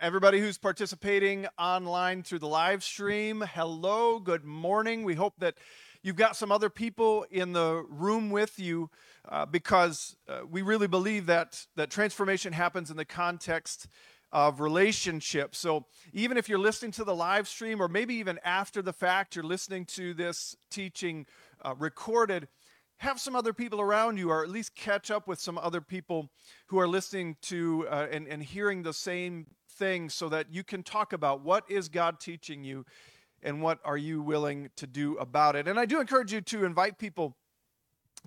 everybody who's participating online through the live stream, hello, good morning. We hope that you've got some other people in the room with you uh, because uh, we really believe that, that transformation happens in the context of relationships. So even if you're listening to the live stream, or maybe even after the fact, you're listening to this teaching uh, recorded, have some other people around you, or at least catch up with some other people who are listening to uh, and, and hearing the same thing so that you can talk about what is God teaching you and what are you willing to do about it. And I do encourage you to invite people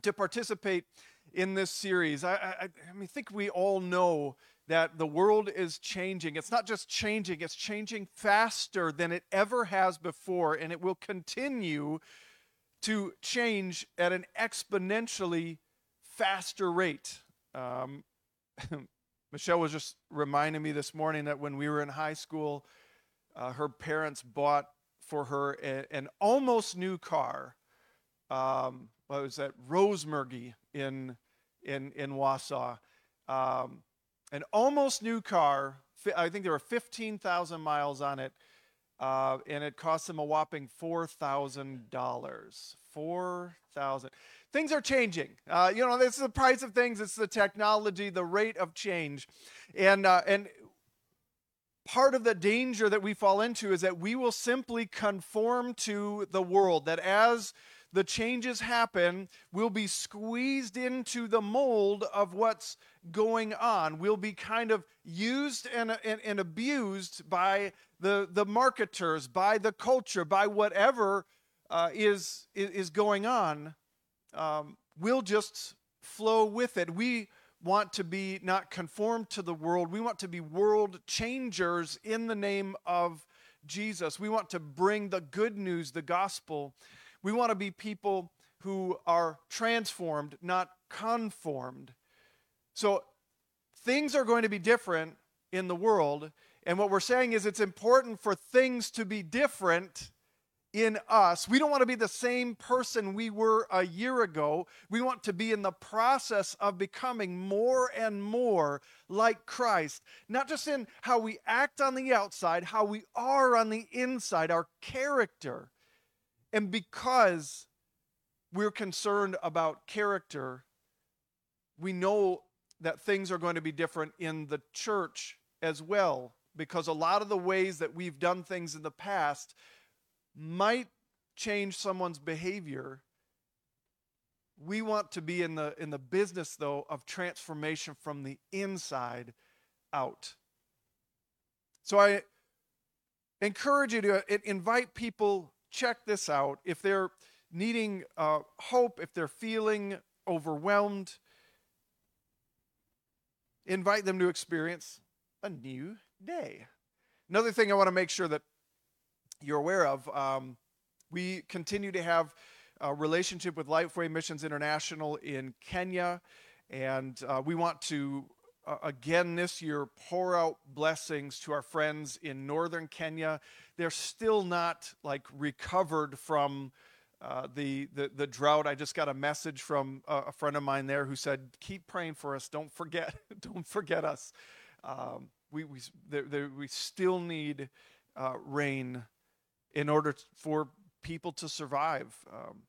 to participate in this series. I, I, I mean, think we all know that the world is changing. It's not just changing, it's changing faster than it ever has before, and it will continue to change at an exponentially faster rate. Um, Michelle was just reminding me this morning that when we were in high school, uh, her parents bought for her a, an almost new car. Um, what was that? Rosemurgy in in in Wausau. Um, an almost new car. I think there were 15,000 miles on it, uh, and it cost them a whopping four thousand dollars. Four thousand. Things are changing. Uh, you know, this is the price of things. It's the technology, the rate of change, and uh, and part of the danger that we fall into is that we will simply conform to the world. That as the changes happen, we'll be squeezed into the mold of what's going on. We'll be kind of used and, and, and abused by the, the marketers, by the culture, by whatever uh, is, is going on. Um, we'll just flow with it. We want to be not conformed to the world. We want to be world changers in the name of Jesus. We want to bring the good news, the gospel. We want to be people who are transformed, not conformed. So things are going to be different in the world. And what we're saying is it's important for things to be different in us. We don't want to be the same person we were a year ago. We want to be in the process of becoming more and more like Christ, not just in how we act on the outside, how we are on the inside, our character. And because we're concerned about character, we know that things are going to be different in the church as well, because a lot of the ways that we've done things in the past might change someone's behavior. We want to be in the, in the business, though, of transformation from the inside out. So I encourage you to invite people, check this out. If they're needing uh, hope, if they're feeling overwhelmed, invite them to experience a new day. Another thing I want to make sure that you're aware of. Um, we continue to have a relationship with Lifeway Missions International in Kenya, and uh, we want to uh, again this year pour out blessings to our friends in northern Kenya. They're still not like recovered from uh, the, the the drought. I just got a message from a, a, friend of mine there who said, "Keep praying for us. Don't forget. don't forget us. Um, we we there, there, we still need uh, rain in order for people to survive. Um,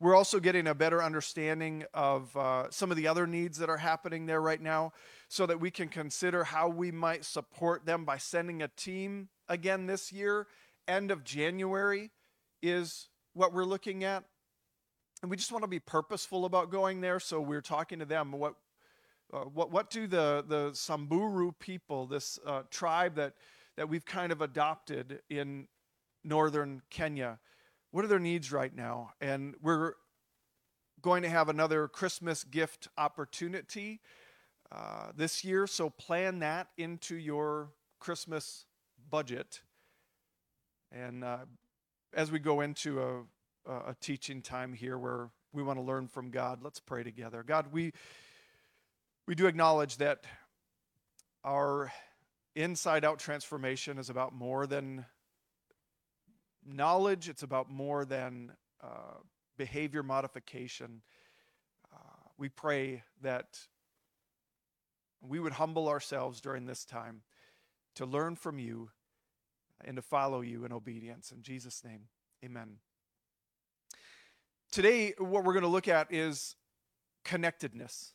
we're also getting a better understanding of uh, some of the other needs that are happening there right now so that we can consider how we might support them by sending a team again this year. End of January is what we're looking at. And we just want to be purposeful about going there. So we're talking to them. What, uh, what, what do the, the Samburu people, this uh, tribe that that we've kind of adopted in northern Kenya. What are their needs right now? And we're going to have another Christmas gift opportunity uh, this year, so plan that into your Christmas budget. And uh, as we go into a, a teaching time here where we want to learn from God, let's pray together. God, we we do acknowledge that our inside out transformation is about more than knowledge, it's about more than uh, behavior modification. Uh, we pray that we would humble ourselves during this time to learn from you and to follow you in obedience. In Jesus' name, amen. Today, what we're going to look at is connectedness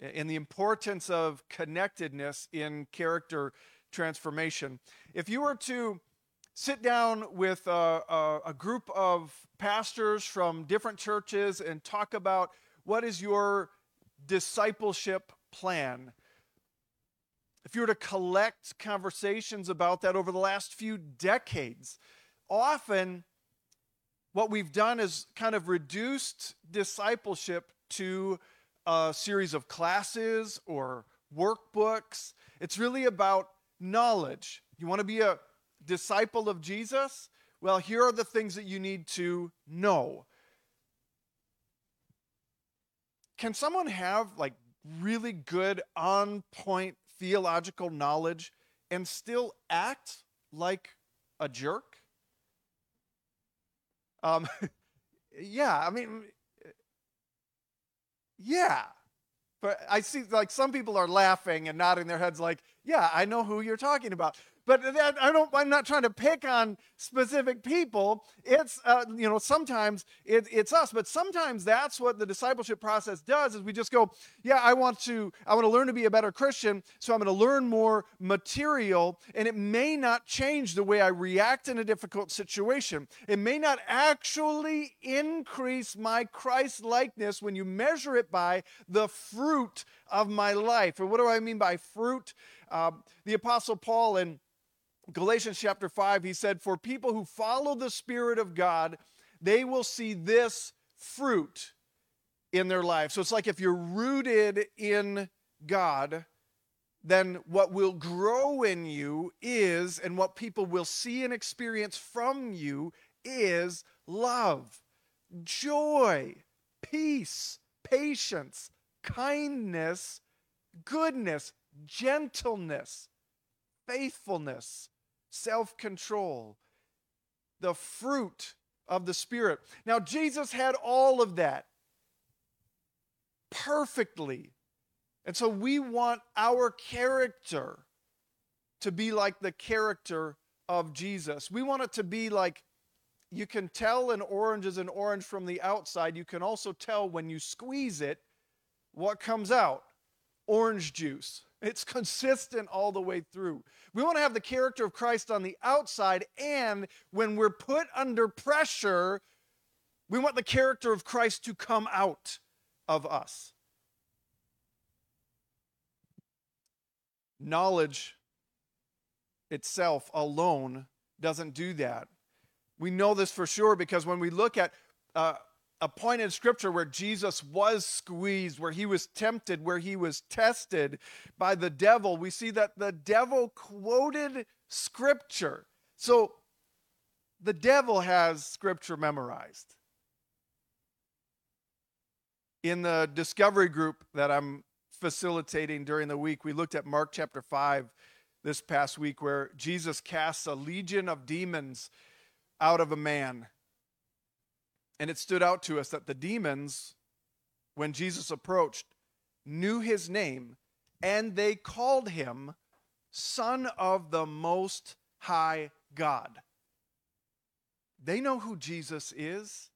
and the importance of connectedness in character transformation. If you were to sit down with a, a, a, group of pastors from different churches and talk about what is your discipleship plan, if you were to collect conversations about that over the last few decades, often what we've done is kind of reduced discipleship to a series of classes or workbooks. It's really about knowledge. You want to be a disciple of Jesus? Well, here are the things that you need to know. Can someone have like really good, on point theological knowledge and still act like a jerk? Um, yeah, I mean, yeah. But I see like some people are laughing and nodding their heads like, yeah, I know who you're talking about. But that, I don't. I'm not trying to pick on specific people. It's uh, you know sometimes it, it's us, but sometimes that's what the discipleship process does. Is we just go, yeah, I want to. I want to learn to be a better Christian, so I'm going to learn more material, and it may not change the way I react in a difficult situation. It may not actually increase my Christ likeness when you measure it by the fruit of my life. And what do I mean by fruit? Uh, the Apostle Paul in Galatians chapter 5, he said, For people who follow the Spirit of God, they will see this fruit in their life. So it's like if you're rooted in God, then what will grow in you is, and what people will see and experience from you is love, joy, peace, patience, kindness, goodness, gentleness, faithfulness, self control, the fruit of the Spirit. Now, Jesus had all of that perfectly. And so we want our character to be like the character of Jesus. We want it to be like you can tell an orange is an orange from the outside. You can also tell when you squeeze it what comes out orange juice. It's consistent all the way through. We want to have the character of Christ on the outside, and when we're put under pressure, we want the character of Christ to come out of us. Knowledge itself alone doesn't do that. We know this for sure because when we look at uh, a point in scripture where Jesus was squeezed, where he was tempted, where he was tested by the devil, we see that the devil quoted scripture. So the devil has scripture memorized. In the discovery group that I'm facilitating during the week, we looked at Mark chapter 5 this past week, where Jesus casts a legion of demons out of a man. And it stood out to us that the demons, when Jesus approached, knew his name and they called him Son of the Most High God. They know who Jesus is.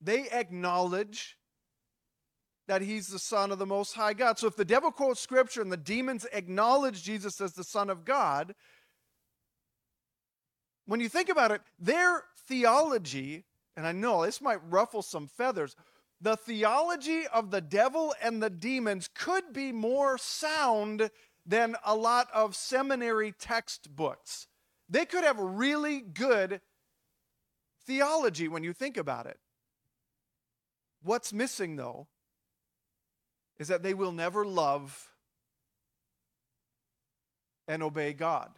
They acknowledge that he's the Son of the Most High God. So if the devil quotes Scripture and the demons acknowledge Jesus as the Son of God, when you think about it, their theology and I know this might ruffle some feathers, the theology of the devil and the demons could be more sound than a lot of seminary textbooks. They could have really good theology when you think about it. What's missing, though, is that they will never love and obey God.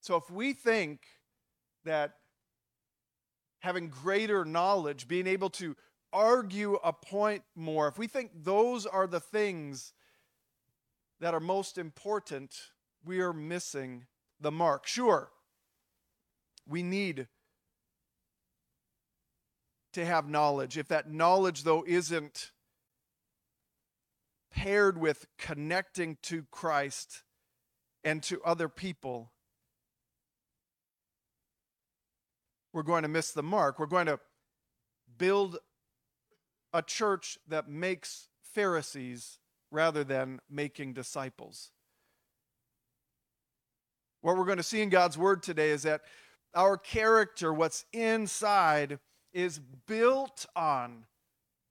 So if we think that having greater knowledge, being able to argue a point more, if we think those are the things that are most important, we are missing the mark. Sure, we need to have knowledge. If that knowledge, though, isn't paired with connecting to Christ and to other people, we're going to miss the mark. We're going to build a church that makes Pharisees rather than making disciples. What we're going to see in God's word today is that our character, what's inside, is built on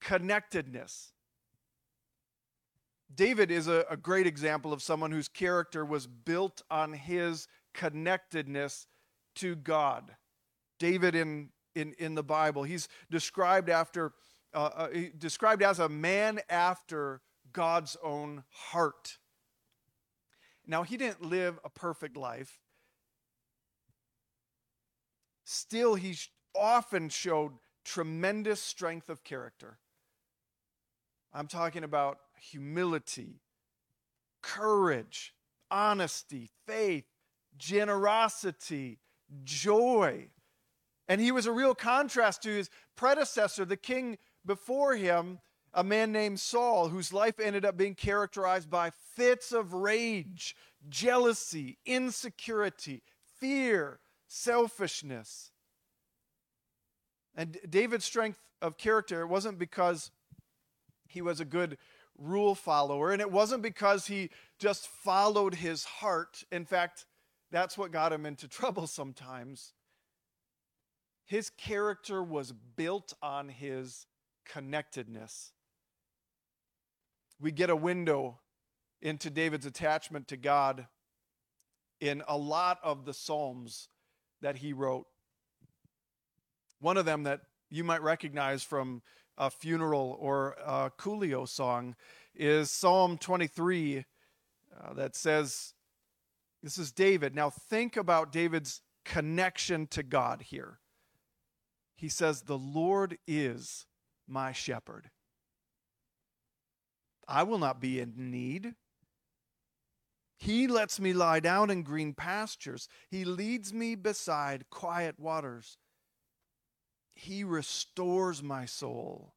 connectedness. David is a, a, great example of someone whose character was built on his connectedness to God. David in, in, in the Bible, he's described after uh, uh, described as a man after God's own heart. Now, he didn't live a perfect life. Still, he often showed tremendous strength of character. I'm talking about humility, courage, honesty, faith, generosity, joy. And he was a real contrast to his predecessor, the king before him, a man named Saul, whose life ended up being characterized by fits of rage, jealousy, insecurity, fear, selfishness. And David's strength of character wasn't because he was a good rule follower, and it wasn't because he just followed his heart. In fact, that's what got him into trouble sometimes. His character was built on his connectedness. We get a window into David's attachment to God in a lot of the Psalms that he wrote. One of them that you might recognize from a funeral or a Coolio song is Psalm 23 uh, that says, This is David. Now think about David's connection to God here. He says, The Lord is my shepherd. I will not be in need. He lets me lie down in green pastures. He leads me beside quiet waters. He restores my soul.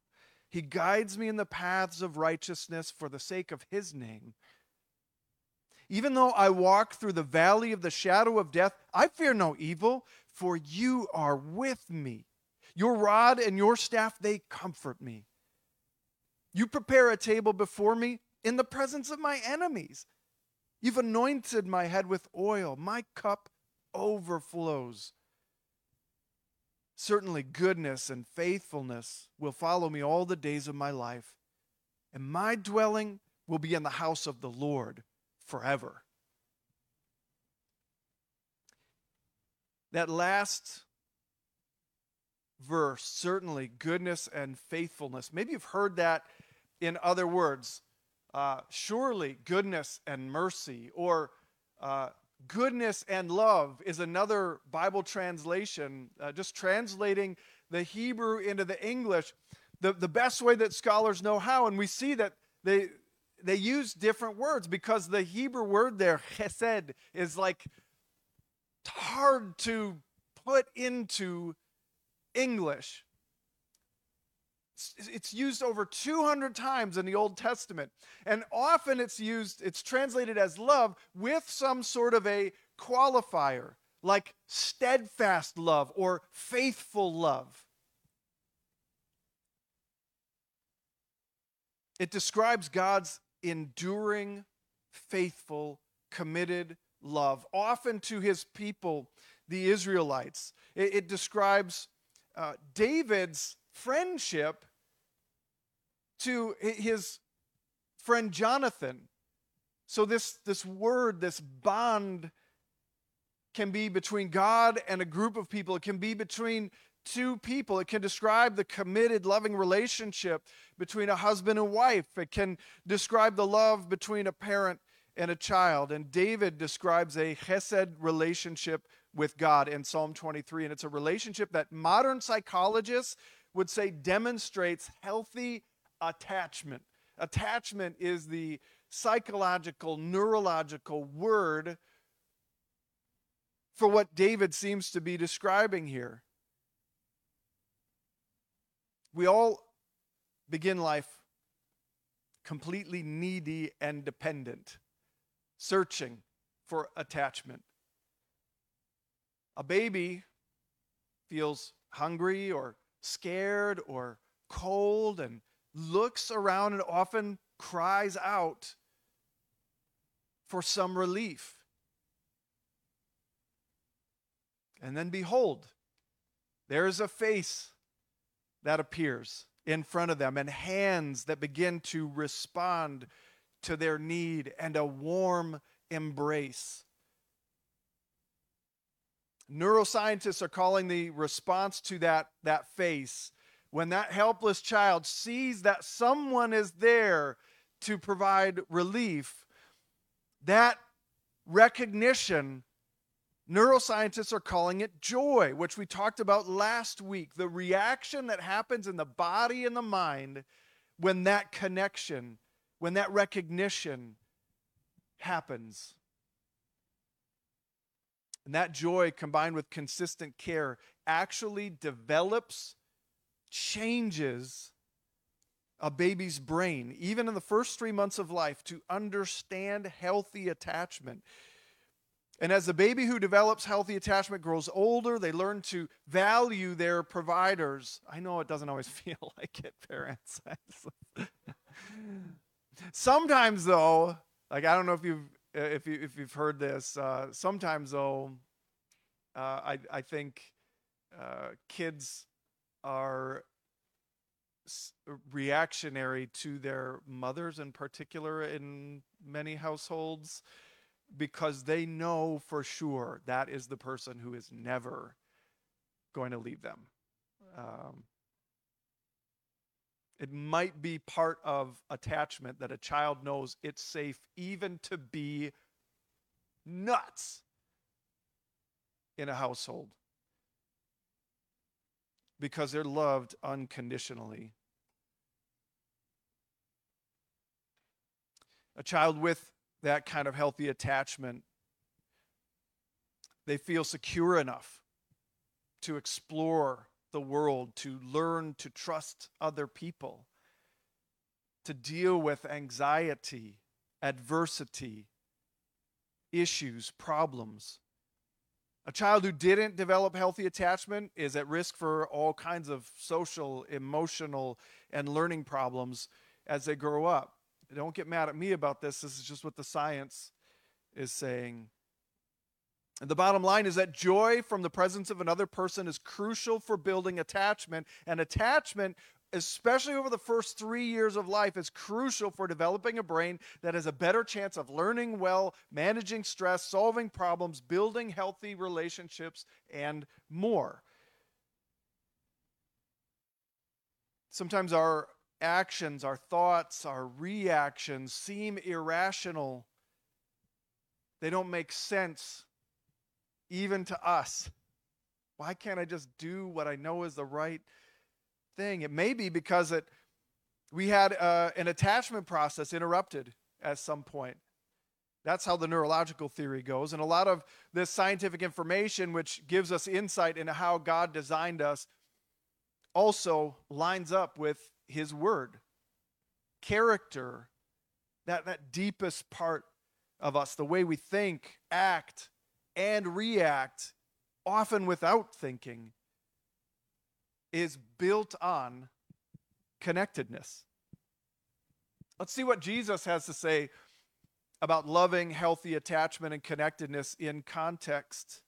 He guides me in the paths of righteousness for the sake of his name. Even though I walk through the valley of the shadow of death, I fear no evil, for you are with me. Your rod and your staff, they comfort me. You prepare a table before me in the presence of my enemies. You've anointed my head with oil. My cup overflows. Certainly, goodness and faithfulness will follow me all the days of my life, and my dwelling will be in the house of the Lord forever. That last verse, certainly goodness and faithfulness. Maybe you've heard that in other words. Uh, surely goodness and mercy, or uh, goodness and love is another Bible translation, uh, just translating the Hebrew into the English the, the best way that scholars know how. And we see that they, they use different words because the Hebrew word there, chesed, is like hard to put into English. It's used over 200 times in the Old Testament. And often it's used, it's translated as love with some sort of a qualifier, like steadfast love or faithful love. It describes God's enduring, faithful, committed love, often to his people, the Israelites. It, it describes uh, David's friendship to his friend Jonathan. So, this, this word, this bond, can be between God and a group of people. It can be between two people. It can describe the committed, loving relationship between a husband and wife. It can describe the love between a parent and a child. And David describes a chesed relationship with God in Psalm 23. And it's a relationship that modern psychologists would say demonstrates healthy attachment. Attachment is the psychological, neurological word for what David seems to be describing here. We all begin life completely needy and dependent, searching for attachment. A baby feels hungry or scared or cold and looks around and often cries out for some relief. And then behold, there's a face that appears in front of them and hands that begin to respond to their need and a warm embrace. Neuroscientists are calling the response to that, that face when that helpless child sees that someone is there to provide relief, that recognition, neuroscientists are calling it joy, which we talked about last week. The reaction that happens in the body and the mind when that connection, when that recognition happens. And that joy combined with consistent care actually develops, changes a baby's brain, even in the first three months of life, to understand healthy attachment. And as the baby who develops healthy attachment grows older, they learn to value their providers. I know it doesn't always feel like it, parents. Sometimes, though, like I don't know if you've if you if you've heard this. Uh, sometimes, though, uh, I I think uh, kids are reactionary to their mothers in particular in many households because they know for sure that is the person who is never going to leave them. Um, it might be part of attachment that a child knows it's safe even to be nuts in a household because they're loved unconditionally. A child with that kind of healthy attachment, they feel secure enough to explore the world, to learn to trust other people, to deal with anxiety, adversity, issues, problems. A child who didn't develop healthy attachment is at risk for all kinds of social, emotional, and learning problems as they grow up. Don't get mad at me about this. This is just what the science is saying. And the bottom line is that joy from the presence of another person is crucial for building attachment. And attachment, especially over the first three years of life, is crucial for developing a brain that has a better chance of learning well, managing stress, solving problems, building healthy relationships, and more. Sometimes our actions, our thoughts, our reactions seem irrational. They don't make sense even to us. Why can't I just do what I know is the right thing? It may be because it, we had uh, an attachment process interrupted at some point. That's how the neurological theory goes. And a lot of this scientific information, which gives us insight into how God designed us, also lines up with His Word. Character, that, that deepest part of us, the way we think, act, and react, often without thinking, is built on connectedness. Let's see what Jesus has to say about loving, healthy attachment and connectedness in context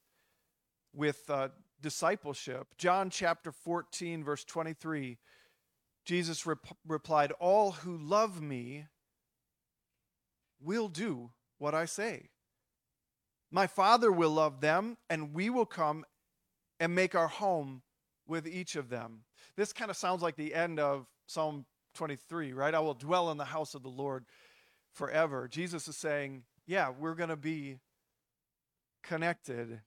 with uh, discipleship. John chapter 14, verse 23, Jesus rep- replied, All who love me will do what I say. My Father will love them, and we will come and make our home with each of them. This kind of sounds like the end of Psalm 23, right? I will dwell in the house of the Lord forever. Jesus is saying, yeah, we're going to be connected.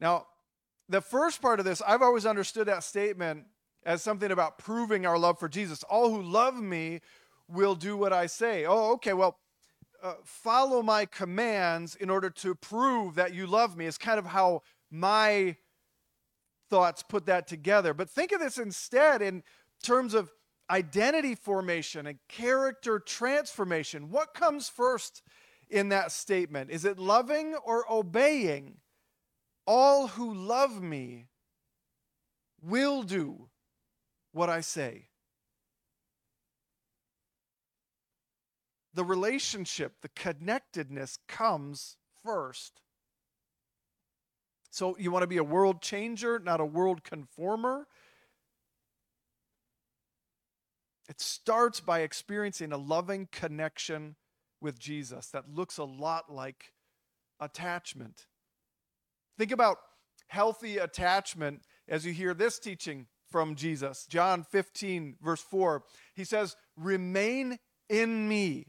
Now, the first part of this, I've always understood that statement as something about proving our love for Jesus. All who love me will do what I say. Oh, okay, well, uh, follow my commands in order to prove that you love me is kind of how my thoughts put that together. But think of this instead in terms of identity formation and character transformation. What comes first in that statement? Is it loving or obeying? All who love me will do what I say. The relationship, the connectedness comes first. So, you want to be a world changer, not a world conformer? It starts by experiencing a loving connection with Jesus that looks a lot like attachment. Think about healthy attachment as you hear this teaching from Jesus. John 15, verse 4, he says, Remain in me,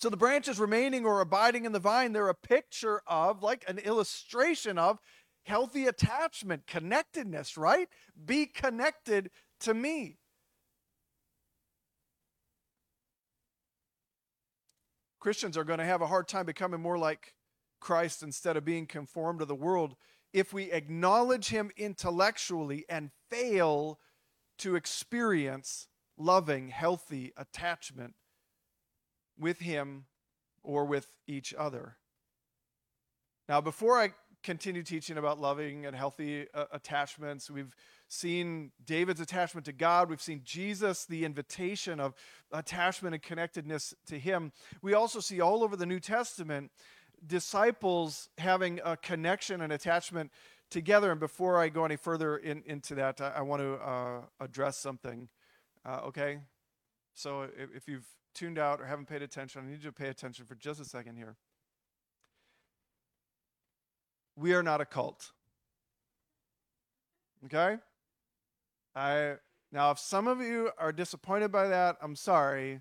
So the branches remaining or abiding in the vine, they're a picture of, like an illustration of, healthy attachment, connectedness, right? Be connected to me. Christians are going to have a hard time becoming more like Christ instead of being conformed to the world if we acknowledge him intellectually and fail to experience loving, healthy attachment with him or with each other. Now, before I continue teaching about loving and healthy uh, attachments, we've seen David's attachment to God. We've seen Jesus, the invitation of attachment and connectedness to Him. We also see all over the New Testament disciples having a connection and attachment together. And before I go any further in, into that, I, I want to uh, address something. Uh, okay? So if, if you've tuned out or haven't paid attention, I need you to pay attention for just a second here. We are not a cult. Okay? I now if some of you are disappointed by that, I'm sorry.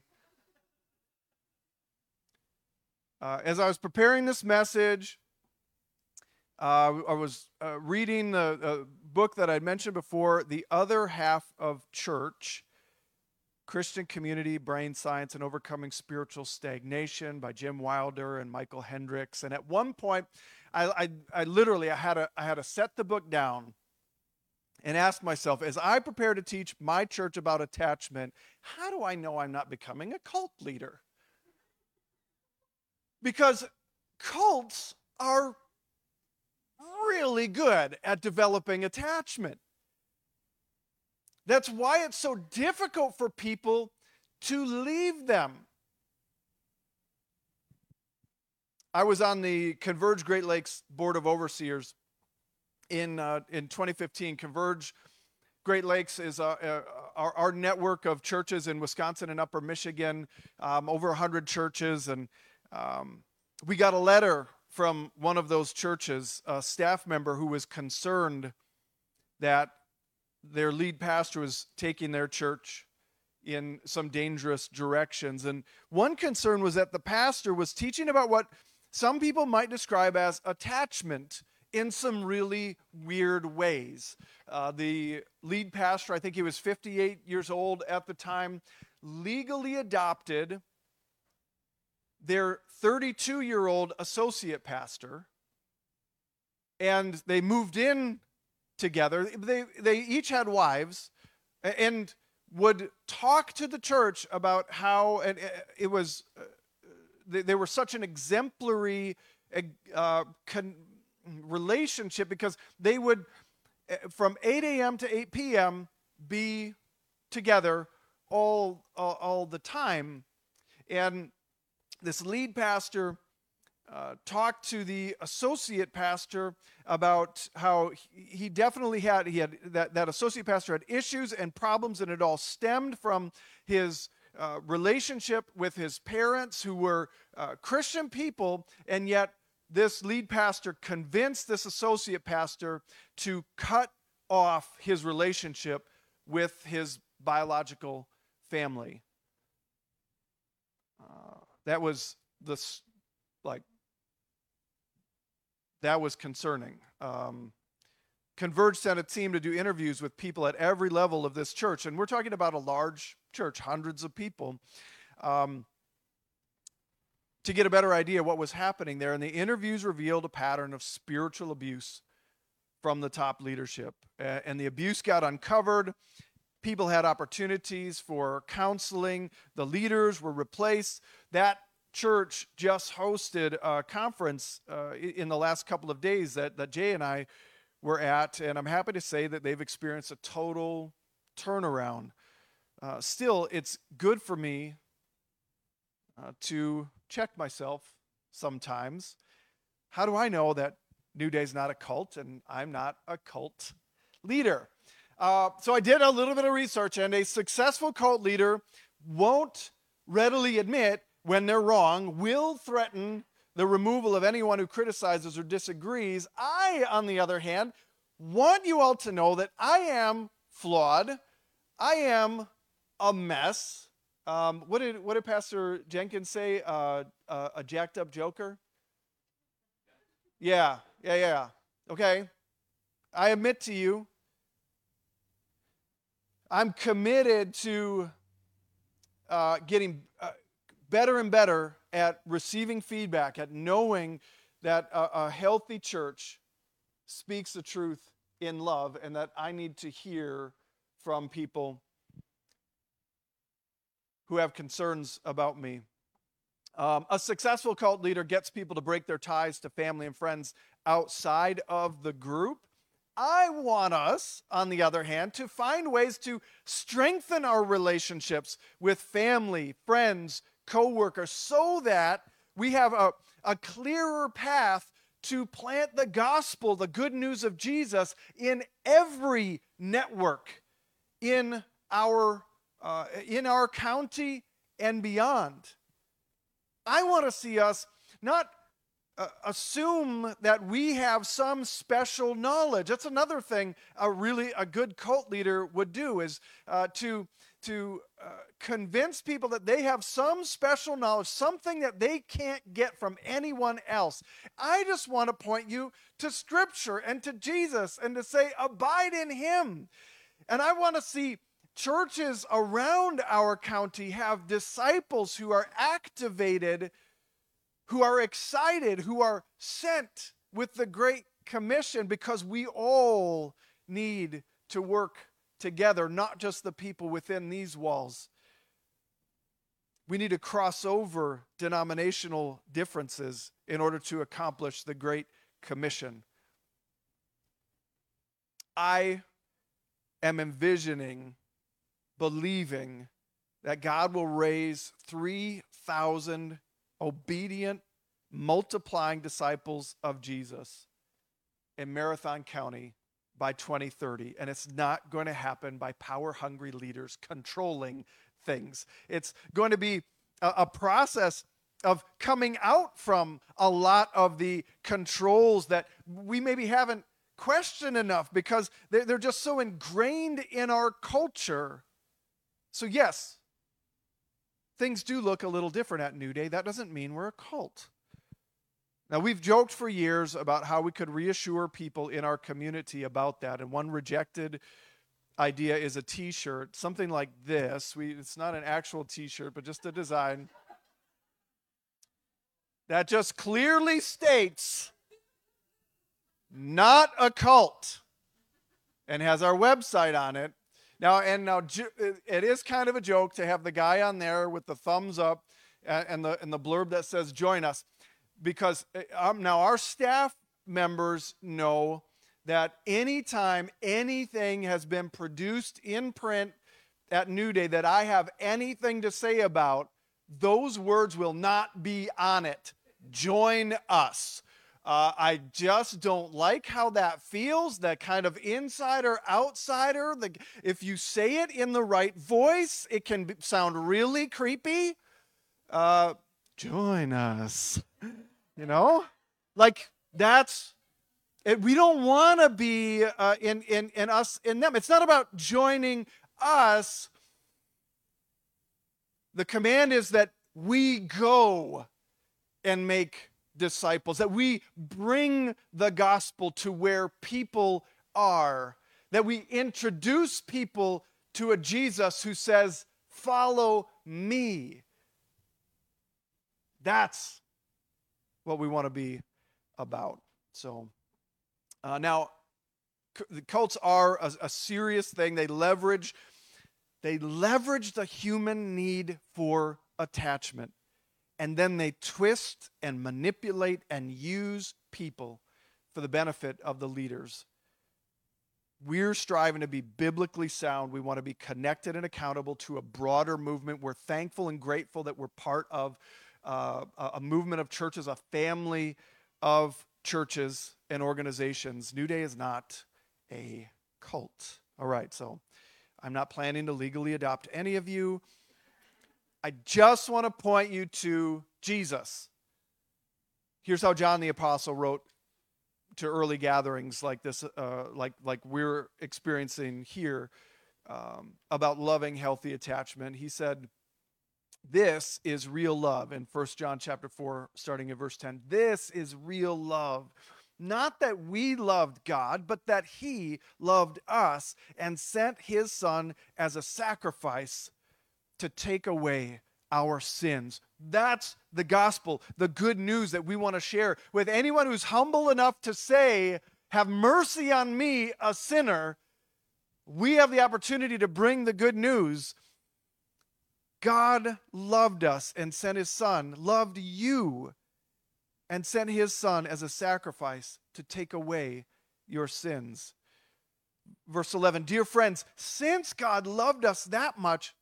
Uh, as I was preparing this message, uh, I was uh, reading the book that I mentioned before, The Other Half of Church Christian Community, Brain Science, and Overcoming Spiritual Stagnation by Jim Wilder and Michael Hendricks. And at one point, I, I, I literally I had, to, I had to set the book down and ask myself as I prepare to teach my church about attachment, how do I know I'm not becoming a cult leader? Because cults are really good at developing attachment. That's why it's so difficult for people to leave them. I was on the Converge Great Lakes Board of Overseers in, uh, in 2015. Converge Great Lakes is uh, uh, our, our, network of churches in Wisconsin and Upper Michigan, um, over 100 churches. And um, we got a letter from one of those churches, a staff member who was concerned that their lead pastor was taking their church in some dangerous directions. And one concern was that the pastor was teaching about what some people might describe as attachment in some really weird ways. Uh, the lead pastor, I think he was 58 years old at the time, legally adopted their 32 year old associate pastor, and they moved in together. They, they each had wives and would talk to the church about how, and it was, uh, they, were such an exemplary uh, con- relationship because they would, eh, from 8 a.m. to 8 p.m., be together all, all, all the time. And this lead pastor uh, talked to the associate pastor about how he definitely had he had that, that associate pastor had issues and problems and it all stemmed from his uh, relationship with his parents who were uh, christian people and yet this lead pastor convinced this associate pastor to cut off his relationship with his biological family. Uh, that was the s- like that was concerning. Um, Converge sent a team to do interviews with people at every level of this church, and we're talking about a large church, hundreds of people, um, to get a better idea what was happening there. And the interviews revealed a pattern of spiritual abuse from the top leadership, and the abuse got uncovered. People had opportunities for counseling. The leaders were replaced. That church just hosted a conference uh, in the last couple of days that, that Jay and I were at, and I'm happy to say that they've experienced a total turnaround. Uh, still, it's good for me uh, to check myself sometimes. How do I know that New Day's not a cult and I'm not a cult leader? Uh, so I did a little bit of research, and a successful cult leader won't readily admit when they're wrong, will threaten the removal of anyone who criticizes or disagrees. I, on the other hand, want you all to know that I am flawed. I am a mess. Um, what did what did Pastor Jenkins say? Uh, uh, a jacked up joker. Yeah, yeah, yeah. Okay. I admit to you, I'm committed to uh, getting uh, better and better at receiving feedback, at knowing that a, a healthy church speaks the truth in love, and that I need to hear from people who have concerns about me. Um, a successful cult leader gets people to break their ties to family and friends outside of the group. I want us, on the other hand, to find ways to strengthen our relationships with family, friends, coworkers, so that we have a, a clearer path to plant the gospel, the good news of Jesus, in every network in our uh, in our county and beyond. I want to see us not uh, assume that we have some special knowledge. That's another thing a really a good cult leader would do is uh, to to uh, convince people that they have some special knowledge, something that they can't get from anyone else. I just want to point you to Scripture and to Jesus and to say, abide in Him. And I want to see churches around our county have disciples who are activated, who are excited, who are sent with the Great Commission because we all need to work together, not just the people within these walls. We need to cross over denominational differences in order to accomplish the Great Commission. I am envisioning, believing that God will raise 3,000 obedient, multiplying disciples of Jesus in Marathon County by 2030. And it's not going to happen by power hungry leaders controlling things. It's going to be a, a, process of coming out from a lot of the controls that we maybe haven't questioned enough because they're, they're just so ingrained in our culture. So, yes, things do look a little different at New Day. That doesn't mean we're a cult. Now, we've joked for years about how we could reassure people in our community about that. And one rejected idea is a t shirt, something like this. We, it's not an actual t shirt, but just a design that just clearly states not a cult and has our website on it. Now, and now it is kind of a joke to have the guy on there with the thumbs up and the, and the blurb that says join us because um, now our staff members know that anytime anything has been produced in print at New Day that I have anything to say about, those words will not be on it. Join us. Uh, I just don't like how that feels, that kind of insider outsider. The, if you say it in the right voice, it can sound really creepy. Uh, join us. You know? Like, that's, it, we don't want to be uh, in, in, in us, in them. It's not about joining us. The command is that we go and make disciples, that we bring the gospel to where people are, that we introduce people to a Jesus who says, Follow me. That's what we want to be about. So uh, now, the cults are a, a serious thing. They leverage they leverage the human need for attachment and then they twist and manipulate and use people for the benefit of the leaders. We're striving to be biblically sound. We want to be connected and accountable to a broader movement. We're thankful and grateful that we're part of uh, a movement of churches, a family of churches and organizations. New Day is not a cult. All right, so I'm not planning to legally adopt any of you. I just want to point you to Jesus. Here's how John the Apostle wrote to early gatherings like this, uh, like, like we're experiencing here um, about loving healthy attachment. He said, This is real love in 1 John chapter 4, starting in verse 10. This is real love. Not that we loved God, but that He loved us and sent His Son as a sacrifice to take away our sins. That's the gospel, the good news that we want to share with anyone who's humble enough to say, Have mercy on me, a sinner. We have the opportunity to bring the good news. God loved us and sent his son, loved you and sent his son as a sacrifice to take away your sins. Verse 11 Dear friends, since God loved us that much,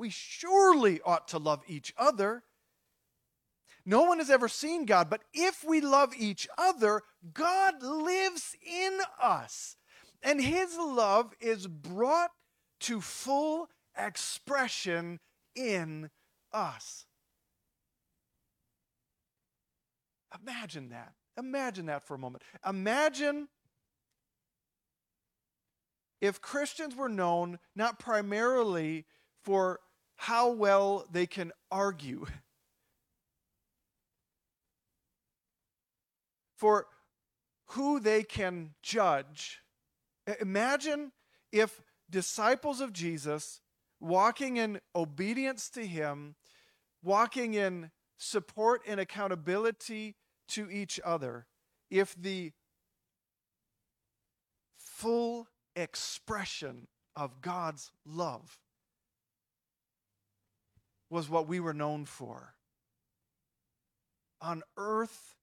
we surely ought to love each other. No one has ever seen God, but if we love each other, God lives in us, and his love is brought to full expression in us. Imagine that. Imagine that for a moment. Imagine if Christians were known not primarily for how well they can argue, for who they can judge. Imagine if disciples of Jesus, walking in obedience to Him, walking in support and accountability to each other if the full expression of God's love was what we were known for on earth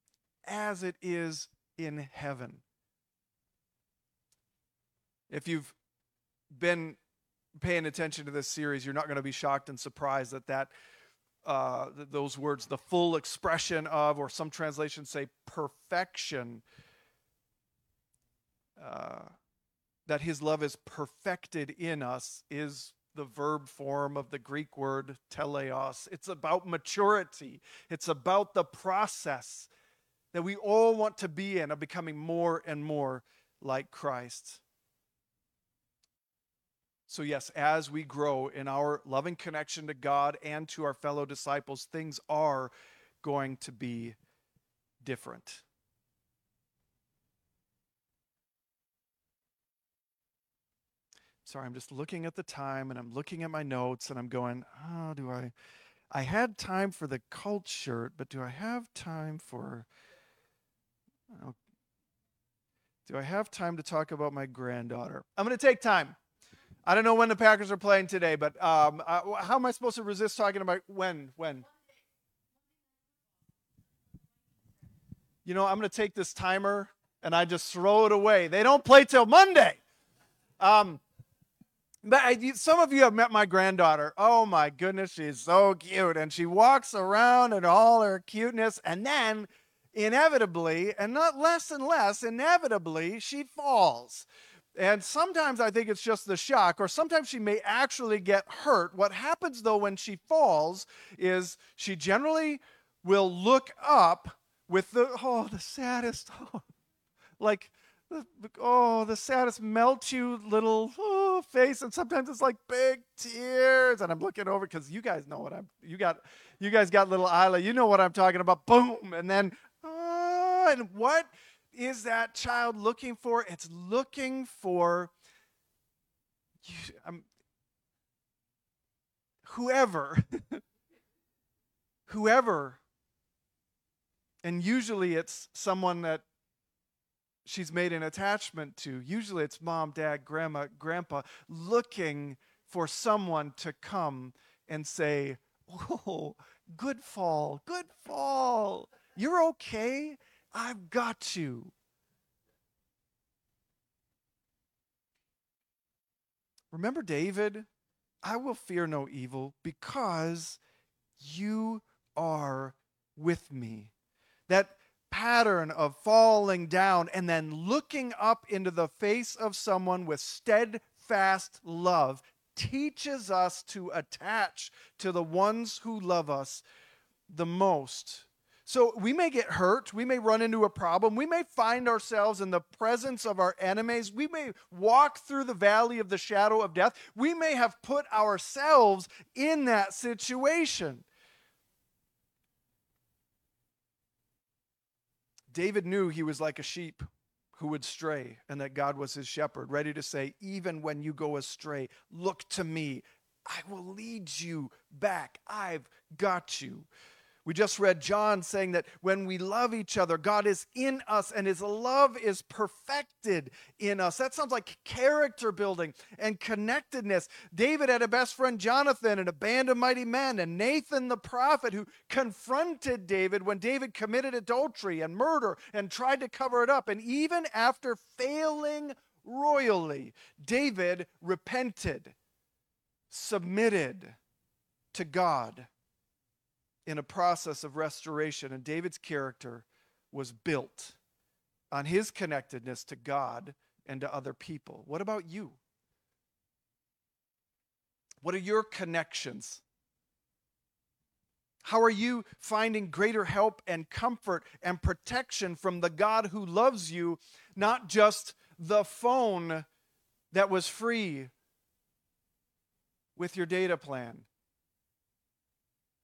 as it is in heaven. If you've been paying attention to this series, you're not going to be shocked and surprised that that uh, those words, the full expression of, or some translations say perfection, uh, that his love is perfected in us, is the verb form of the Greek word teleos. It's about maturity, it's about the process that we all want to be in of becoming more and more like Christ. So, yes, as we grow in our loving connection to God and to our fellow disciples, things are going to be different. Sorry, I'm just looking at the time and I'm looking at my notes and I'm going, oh, do I? I had time for the cult shirt, but do I have time for. Oh, do I have time to talk about my granddaughter? I'm going to take time. I don't know when the Packers are playing today, but um, uh, how am I supposed to resist talking about when? When? You know, I'm going to take this timer and I just throw it away. They don't play till Monday. Um, some of you have met my granddaughter. Oh my goodness, she's so cute. And she walks around in all her cuteness. And then, inevitably, and not less and less, inevitably, she falls. And sometimes I think it's just the shock, or sometimes she may actually get hurt. What happens though when she falls is she generally will look up with the, oh, the saddest, like, oh, the saddest melt you little, oh, face, and sometimes it's like big tears. And I'm looking over because you guys know what I'm. You got, you guys got little Isla. You know what I'm talking about. Boom, and then, oh, and what is that child looking for? It's looking for. I'm, um, whoever, whoever, and usually it's someone that she's made an attachment to. Usually it's mom, dad, grandma, grandpa, looking for someone to come and say, Oh, good fall, good fall. You're okay. I've got you. Remember David? I will fear no evil because you are with me. That pattern of falling down and then looking up into the face of someone with steadfast love teaches us to attach to the ones who love us the most. So we may get hurt. We may run into a problem. We may find ourselves in the presence of our enemies. We may walk through the valley of the shadow of death. We may have put ourselves in that situation. David knew he was like a sheep who would stray and that God was his shepherd, ready to say, Even when you go astray, look to me. I will lead you back. I've got you. We just read John saying that when we love each other, God is in us and his love is perfected in us. That sounds like character building and connectedness. David had a best friend, Jonathan, and a band of mighty men, and Nathan the prophet who confronted David when David committed adultery and murder and tried to cover it up. And even after failing royally, David repented, submitted to God in a process of restoration, and David's character was built on his connectedness to God and to other people. What about you? What are your connections? How are you finding greater help and comfort and protection from the God who loves you, not just the phone that was free with your data plan?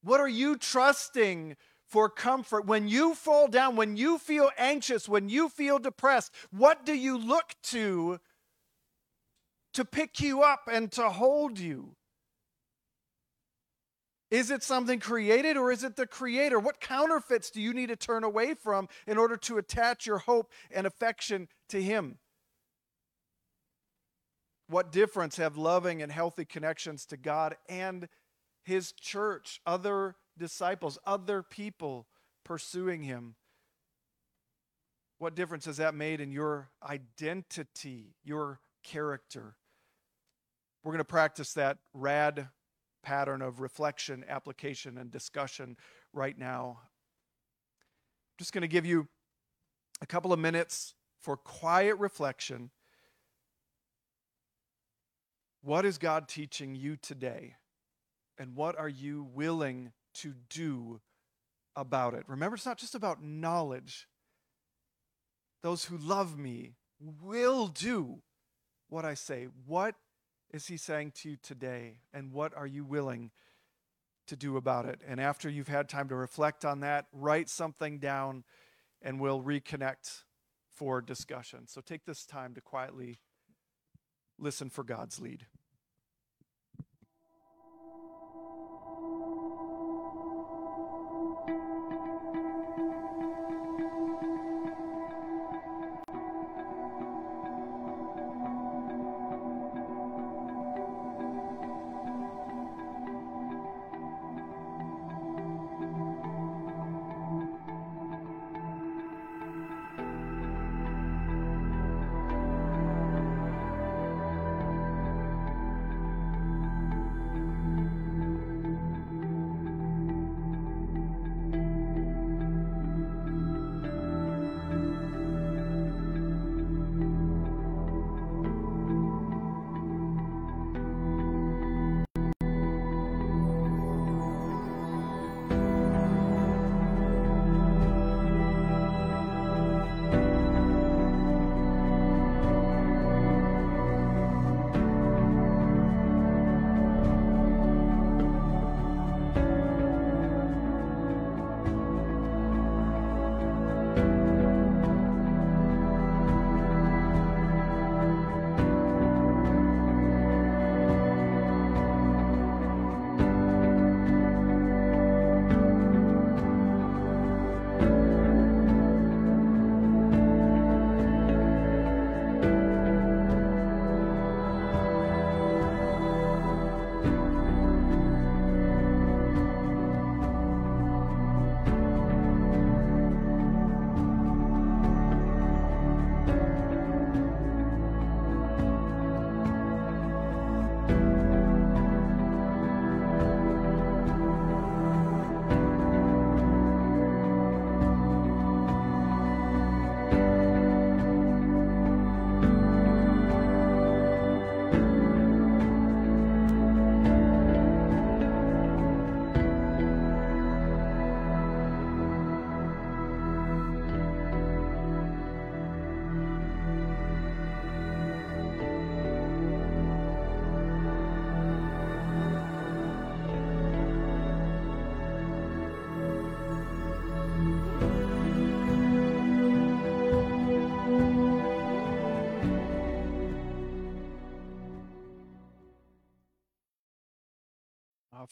What are you trusting for comfort? When you fall down, when you feel anxious, when you feel depressed, what do you look to to pick you up and to hold you? Is it something created or is it the creator? What counterfeits do you need to turn away from in order to attach your hope and affection to him? What difference have loving and healthy connections to God and his church, other disciples, other people pursuing him. What difference has that made in your identity, your character? We're going to practice that rad pattern of reflection, application, and discussion right now. I'm just going to give you a couple of minutes for quiet reflection. What is God teaching you today? And what are you willing to do about it? Remember, it's not just about knowledge. Those who love me will do what I say. What is he saying to you today? And what are you willing to do about it? And after you've had time to reflect on that, write something down and we'll reconnect for discussion. So take this time to quietly listen for God's lead.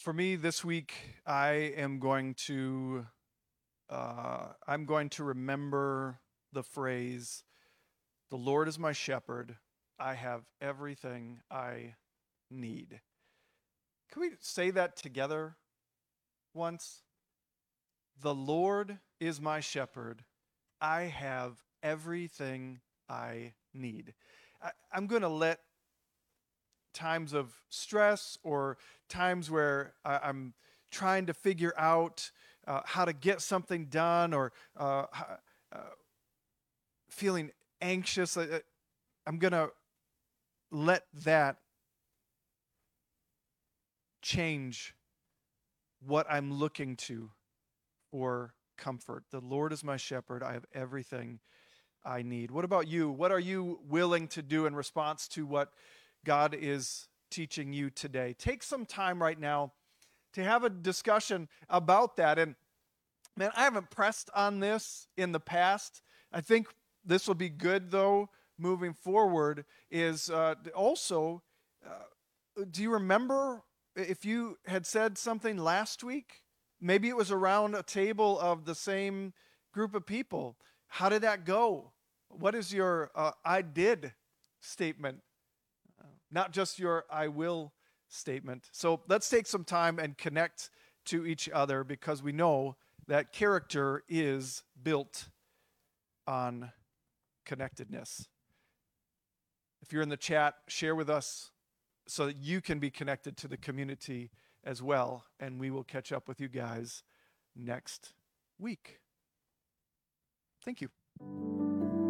For me this week, I am going to uh, I'm going to remember the phrase, "The Lord is my shepherd; I have everything I need." Can we say that together once? The Lord is my shepherd; I have everything I need. I, I'm going to let times of stress or times where I, am trying to figure out uh, how to get something done or uh, uh, feeling anxious, I'm going to let that change what I'm looking to for comfort. The Lord is my shepherd. I have everything I need. What about you? What are you willing to do in response to what God is teaching you today. Take some time right now to have a discussion about that. And man, I haven't pressed on this in the past. I think this will be good though moving forward. Is uh, also, uh, do you remember if you had said something last week? Maybe it was around a table of the same group of people. How did that go? What is your uh, I did statement not just your I will statement. So let's take some time and connect to each other because we know that character is built on connectedness. If you're in the chat, share with us so that you can be connected to the community as well. And we will catch up with you guys next week. Thank you.